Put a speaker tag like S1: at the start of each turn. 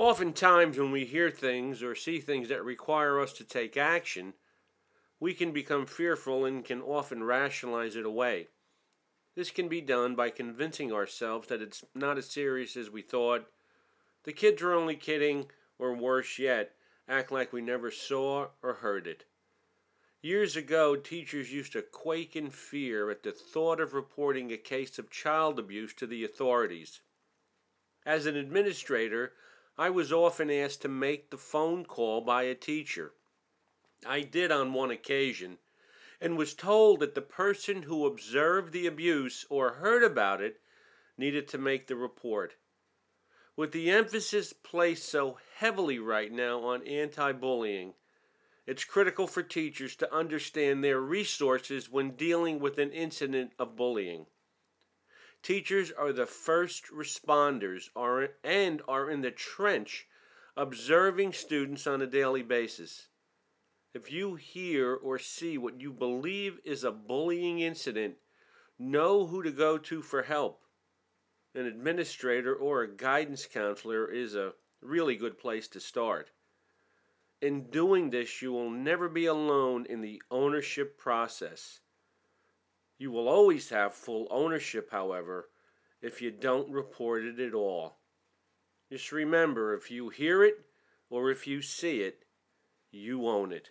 S1: Oftentimes, when we hear things or see things that require us to take action, we can become fearful and can often rationalize it away. This can be done by convincing ourselves that it's not as serious as we thought. The kids are only kidding, or worse yet, act like we never saw or heard it. Years ago, teachers used to quake in fear at the thought of reporting a case of child abuse to the authorities. As an administrator, I was often asked to make the phone call by a teacher. I did on one occasion and was told that the person who observed the abuse or heard about it needed to make the report. With the emphasis placed so heavily right now on anti bullying, it's critical for teachers to understand their resources when dealing with an incident of bullying. Teachers are the first responders are, and are in the trench observing students on a daily basis. If you hear or see what you believe is a bullying incident, know who to go to for help. An administrator or a guidance counselor is a really good place to start. In doing this, you will never be alone in the ownership process. You will always have full ownership, however, if you don't report it at all. Just remember if you hear it or if you see it, you own it.